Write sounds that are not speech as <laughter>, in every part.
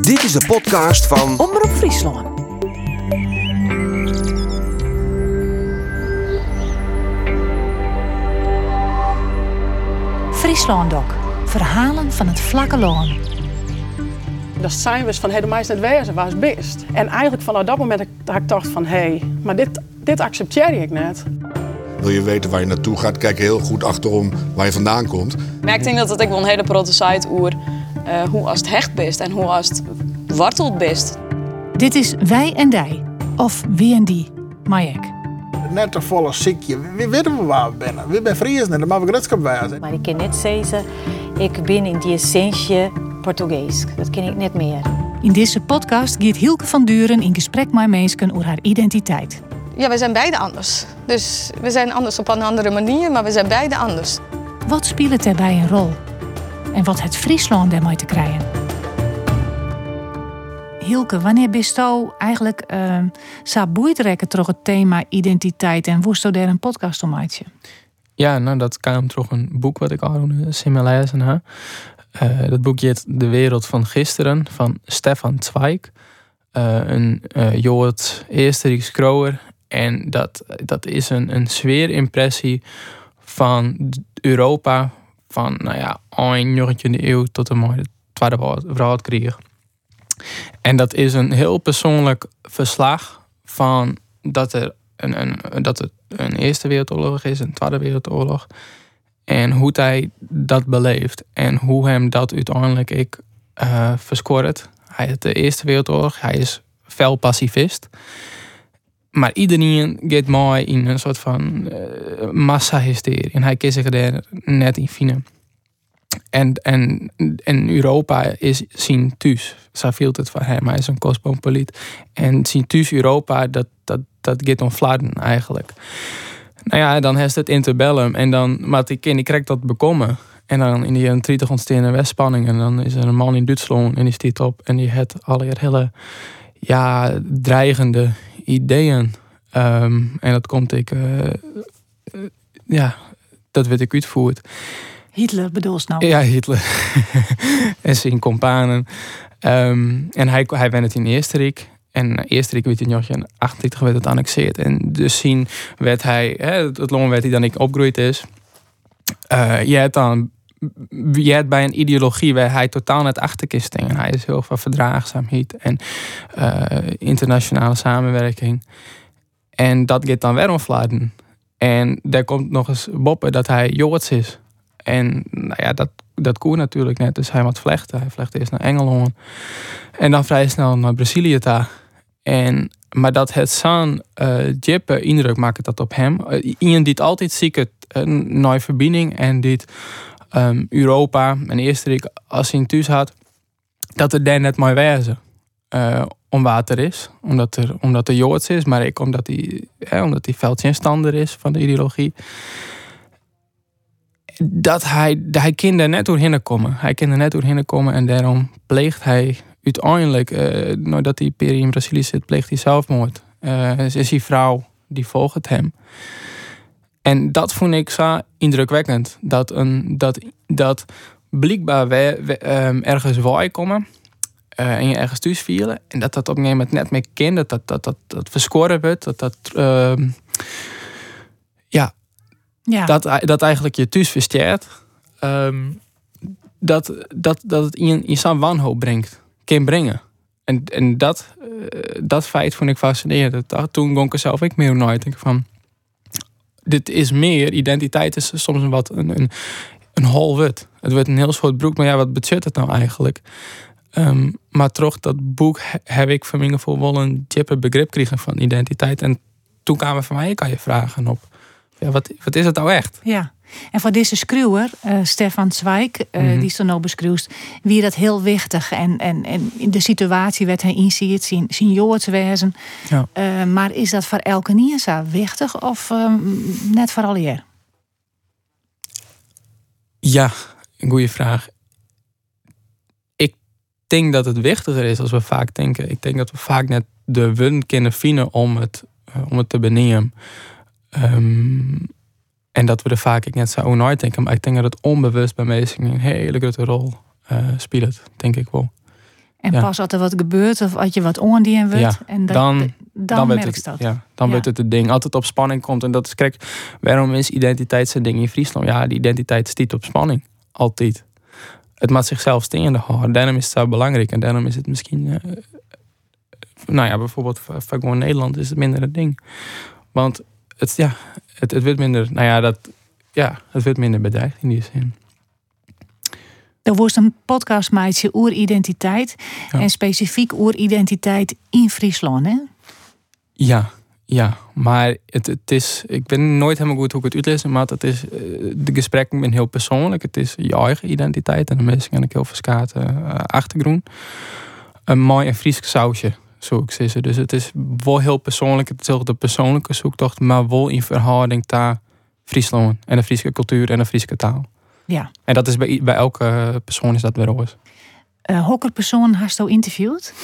Dit is de podcast van Omroep Friesland. Friesland Doc. Verhalen van het vlakke loon. Dat zijn we van, hey, de meisje net wezen, waar is best? En eigenlijk vanaf dat moment dat ik dacht van, hé, hey, maar dit, dit accepteer ik net. Wil je weten waar je naartoe gaat, kijk heel goed achterom waar je vandaan komt. Ik denk dat ook wel een hele grote site oer uh, hoe als het hecht best en hoe als het wortelt best. Dit is Wij en Dij, of Wie en Die, Majek. Net een volle ziekje. We weten we waar we zijn. We zijn Friesen en dat mag we gretschap wijzen. Maar ik kan net zeggen, ik ben in die essentie Portugees. Dat ken ik net meer. In deze podcast gaat Hielke van Duren in gesprek met mensen over haar identiteit. Ja, we zijn beide anders. Dus we zijn anders op een andere manier, maar we zijn beide anders. Wat speelt daarbij een rol? En wat het Friesland daarmee te krijgen? Hielke, wanneer bist jou eigenlijk uh, zo door het thema identiteit en woest daar een podcast om uitje? Ja, nou dat kwam toch een boek wat ik al simulaire heb. Uh, dat boek heet De Wereld van Gisteren van Stefan Zweig. Uh, een uh, Jood Eersterijks Kroer. En dat, dat is een, een sfeerimpressie van Europa van, nou ja, eind 19e eeuw tot en met de Tweede Wereldkrieg. En dat is een heel persoonlijk verslag van dat er een, een, dat het een Eerste Wereldoorlog is, een Tweede Wereldoorlog. En hoe hij dat beleeft. En hoe hem dat uiteindelijk ik uh, verscoort. Hij heeft de Eerste Wereldoorlog. Hij is fel pacifist. Maar iedereen gaat mooi in een soort van uh, massahysterie. En hij kiest zich er net in vinden. En, en, en Europa is zien thuis. Zo viel het van hem. Hij is een cosmopoliet. En zien thuis Europa, dat, dat, dat gaat om flarden eigenlijk. Nou ja, dan heeft het interbellum. En dan, maar die kind die krijgt dat bekomen. En dan in die jaren 30 ontstaan westspanning. En dan is er een man in Duitsland en die stiet op. En die heeft alle hele ja, dreigende ideeën. Um, en dat komt ik, uh, ja, dat werd ik uitvoerd. Hitler bedoel je nou? Ja, Hitler. <laughs> en zijn companen. Um, en hij, hij went het in Eersterijk. En Eersterijk werd in 1938 werd het annexeerd. En dus zien werd hij, hè, het loon werd hij dan ik opgegroeid is. Uh, je hebt dan je hebt bij een ideologie waar hij totaal net achterkist En hij is heel veel verdraagzaamheid en uh, internationale samenwerking. En dat gaat dan weer. En daar komt nog eens boppen dat hij Joods is. En nou ja, dat, dat koer natuurlijk net. Dus hij moet vlechten. Hij vlecht eerst naar Engeland. En dan vrij snel naar Brazilië daar. En, maar dat het zo'n uh, jippe indruk maakt dat op hem. Uh, iemand die altijd ziek het een nieuwe verbinding. En dit um, Europa en Eerstrijk als thuis had. Dat het daar net mooi wezen. Uh, om water is. Omdat er, omdat er Joods is. Maar ik omdat hij, ja, omdat veldsinstander is van de ideologie dat hij, hij kan er net doorheen komen. Hij kan er net doorheen komen en daarom pleegt hij uiteindelijk, uh, nadat hij per in Brazilië zit, pleegt hij zelfmoord. Uh, is die vrouw die volgt hem. En dat vond ik zo indrukwekkend. Dat, een, dat, dat blijkbaar we, we, um, ergens waai komen. Uh, en je ergens thuis vielen. En dat dat op een gegeven moment net meer kind, dat dat, dat, dat, dat verscoren wordt. Dat dat, uh, ja, ja. Dat, dat eigenlijk je thuis versteert. Um, dat, dat, dat het in, in zo'n wanhoop brengt. Kan brengen. En, en dat, uh, dat feit vond ik fascinerend. Dat, toen gonk ik zelf ik meer nooit. Denk van, dit is meer, identiteit is soms een wat een, een, een wit. Het wordt een heel soort broek, maar ja, wat betekent het nou eigenlijk? Um, maar toch, dat boek heb ik van mijn gevoel wel een dieper begrip gekregen van identiteit. En toen kwamen van mij, kan je vragen op ja, wat, wat is het nou echt? Ja. En voor deze schreeuwer, uh, Stefan Zweig, uh, mm -hmm. die zo nou beschreeuwt, wie dat heel wichtig. En, en, en de situatie werd hij inziet, zien, zien Joods wezen. Ja. Uh, maar is dat voor elke niet zo wichtig of net vooral hier? Ja, een goede vraag. Ik denk dat het wichtiger is als we vaak denken. Ik denk dat we vaak net de wun kunnen vinden om het, om het te benemen. Um, en dat we er vaak ik net zo nooit denken. Maar ik denk dat het onbewust bij mensen een hele grote rol uh, speelt, denk ik wel. En Ja. pas als er wat gebeurt of als je wat oordien wordt. Ja, en dat, dan- dan, dan merk het, je dat. Ja, dan wordt het het ding. Altijd op spanning komt. En dat is, kijk, waarom is identiteit zijn ding in Friesland? Ja, die identiteit stiet op spanning. Altijd. Het maakt zichzelf staande houden. Daarom is het zo belangrijk. En daarom is het misschien... eh, nou ja, bijvoorbeeld voor, voor gewoon Nederland is het minder een ding. Want het, ja, het, het wordt minder... Nou ja, dat, ja, het wordt minder bedreigd in die zin. Er wordt een podcast maatje oeridentiteit. Ja. En specifiek oeridentiteit in Friesland. Hè? Ja, ja. Maar het, het is... Ik ben nooit helemaal goed hoe ik het uitlees. Maar het is... eh, De gesprekken zijn heel persoonlijk. Het is je eigen identiteit. En de mensen hebben heel verskaat uh, achtergrond. Een mooi en Fries sausje, zo ik zeggen. Dus het is wel heel persoonlijk. Het is de persoonlijke zoektocht. Maar wel in verhouding naar Friesland. En de Friese cultuur en de Friese taal. Ja. En dat is bij, bij elke persoon is dat weer anders. Uh, hokkerpersoon hast je interviewd?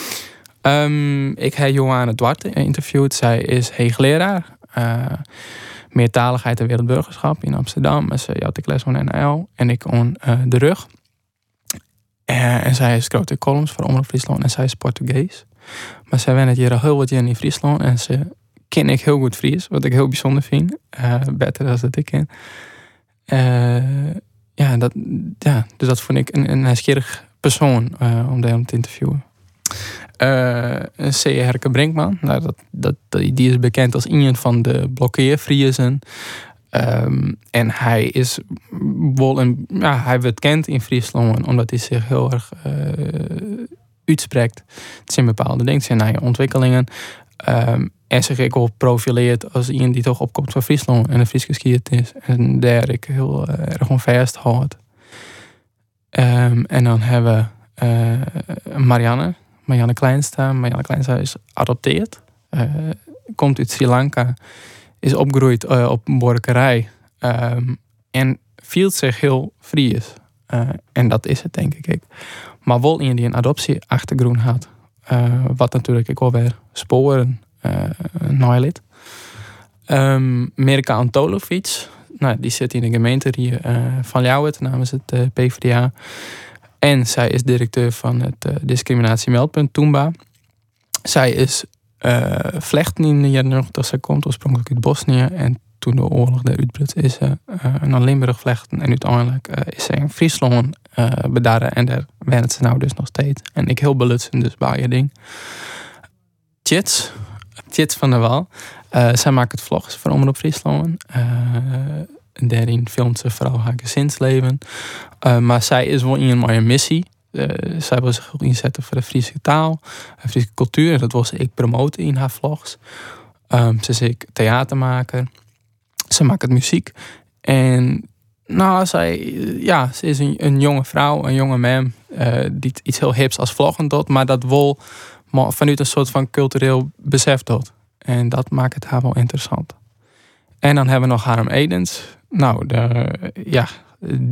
Um, ik heb Johanna Duarte geïnterviewd. Zij is hoogleraar. Uh, meertaligheid en wereldburgerschap in Amsterdam. En ze had ik les van NL. En ik on uh, de rug. Uh, en zij schreef in columns voor Omroep Friesland. En zij is Portugees. Maar zij woont hier al heel wat jaar in Friesland. En ze ken ik heel goed Fries. Wat ik heel bijzonder vind. Uh, beter dan dat ik ken. Uh, ja, dat, ja, dus dat vond ik een, een nieuwsgierig persoon uh, om daarom te interviewen. C. Herke Brinkman, nou, dat, dat, die is bekend als iemand van de blokkeervriezen. Um, en hij is wel een, hij wordt kend in Friesland omdat hij zich heel erg uitspreekt. Het zijn bepaalde dingen, het zijn ontwikkelingen. Um, en zich ook wel profileert als iemand die toch opkomt van Friesland en een Friese skiert is. En daar ik heel uh, erg om vast houd. Um, en dan hebben we uh, Marianne, Marianne Kleinstra. Marianne Kleinstra is adopteerd. Uh, komt uit Sri Lanka. Is opgegroeid op een borkerij. Um, en viel zich heel Fries. Uh, en dat is het denk ik. Maar wel in die een adoptieachtergrond had. Uh, wat natuurlijk ik wel weer sporen uh, naailid. Um, Merika Antolovic. Nou, die zit in de gemeente hier uh, van Ljouwert namens het PvdA. En zij is directeur van het uh, discriminatiemeldpunt Toomba. Zij is vlechten in de jaren 90. Zij komt oorspronkelijk uit Bosnië. En toen de oorlog daar uitbreid is uh, naar Limburg vlechten. En uiteindelijk uh, is ze in Friesland uh, bedaren. En daar werkt ze nou dus nog steeds. En ik heel belutsen dus bij je ding. Tjits. Tjits van der Wal. Zij maakt het vlogs voor Omroep Friesland. Daarin filmt ze vooral haar gezinsleven. Maar zij is wel in een missie. Uh, zij wil zich ook inzetten voor de Friese taal, de Friese cultuur. En dat ze ik promoten in haar vlogs. Um, ze is ik theater maken. Ze maakt het muziek. En nou, zij, ja, ze is een, een jonge vrouw, een jonge man. Uh, die iets heel hips als vloggen doet. Maar dat wel vanuit een soort van cultureel besef doet. En dat maakt het haar wel interessant. En dan hebben we nog Harm Edens. Nou, de, ja,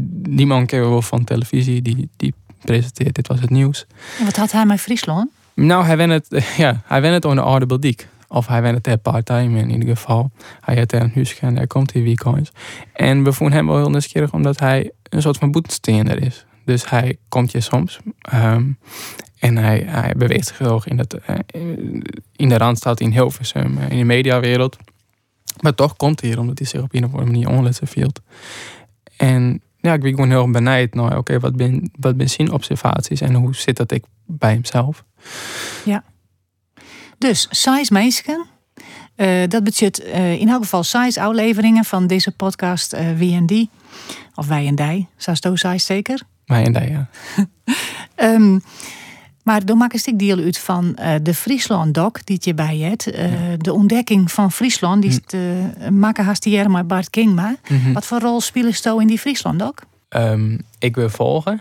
die man kennen we wel van televisie. Die, die presenteert Dit Was Het Nieuws. En wat had hij met Friesland? Nou, hij wen het, <laughs> ja, hij wen het onder Audible Diek. Of hij ter part-time in ieder geval. Hij er een huis en daar komt hij weekends. En we vonden hem wel heel nieuwsgierig omdat hij een soort van boetesteender is. Dus hij komt je soms. Um, en hij, hij beweegt zich heel in, het, uh, in de randstad in Hilversum, uh, in de mediawereld. Maar toch komt hij hier omdat hij zich op een of andere manier onlessen vielt. En ja, ik ben gewoon heel benijd naar, oké, wat ben, wat ben observaties en hoe zit dat ik bij hemzelf? Ja. Dus, size meisken. Uh, dat betekent uh, in elk geval size afleveringen van deze podcast uh, Wie en Die. Of Wij en Dij, Sasto size zeker? Wij en Dij, ja. um, <laughs> maar dan maak ik deel uit van de Friesland doc die je bij hebt. Ja. De ontdekking van Friesland, die mm. uh, maken haast maar Bart Kingma. Mm -hmm. Wat voor rol spelen ze in die Friesland doc? Um, ik wil volgen.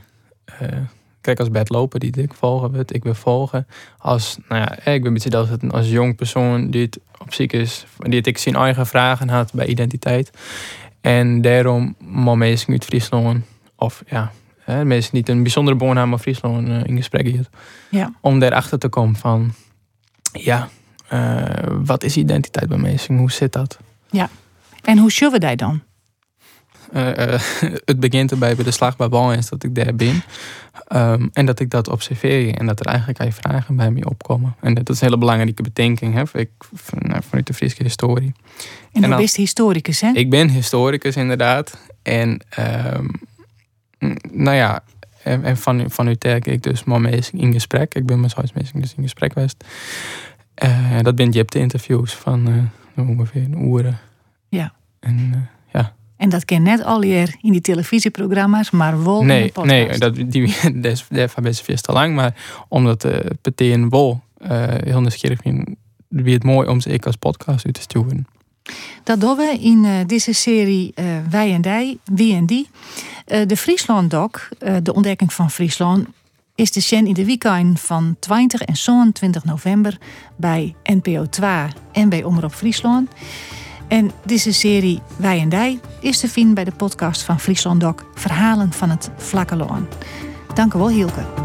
Kijk, als Bert Lopen die ik volgen wil, ik wil volgen. Als, nou ja, ik ben een beetje als, het, als jong persoon die het op ziek is, die het ik zijn eigen vragen had bij identiteit. En daarom maar mensen uit Friesland, of ja, Hè, mensen niet een bijzondere boonnaam of Friesland uh, in gesprek hier. Ja. Om daarachter te komen van, ja, uh, wat is identiteit bij mensen? Hoe zit dat? Ja. En hoe zullen we dat dan? Uh, <laughs> het begint erbij bij de slag bij Balens dat ik daar ben. Um, en dat ik dat observeer en dat er eigenlijk al vragen bij me opkomen. En dat is een hele belangrijke bedenking hè, ik, vanuit de Friese historie. En, en je historicus, hè? Ik ben historicus, inderdaad. En um, nou ja, en, en van, van u terg ik dus maar mee in gesprek. Ik ben met mensen dus in gesprek geweest. Uh, dat ben je op de interviews van uh, ongeveer een uren. Ja. En uh. En dat ken net al hier in die televisieprogramma's, maar wel nee, in de podcast. Nee, dat, die, <laughs> is daarvan best veel te lang. Maar omdat de partij wel heel nieuwsgierig vind, wie het mooi om ze ik als podcast uit te sturen. Dat doen we in uh, deze serie uh, Wij en Dij, Wie en Die. Uh, de Friesland Doc, de ontdekking van Friesland, is de Sjen in de weekend van 20 en 27 november bij NPO 2 en bij Omroep Friesland. En deze serie Wij en Dij is te vinden bij de podcast van Friesland Verhalen van het Vlakke Loon. Dank u wel, Hielke.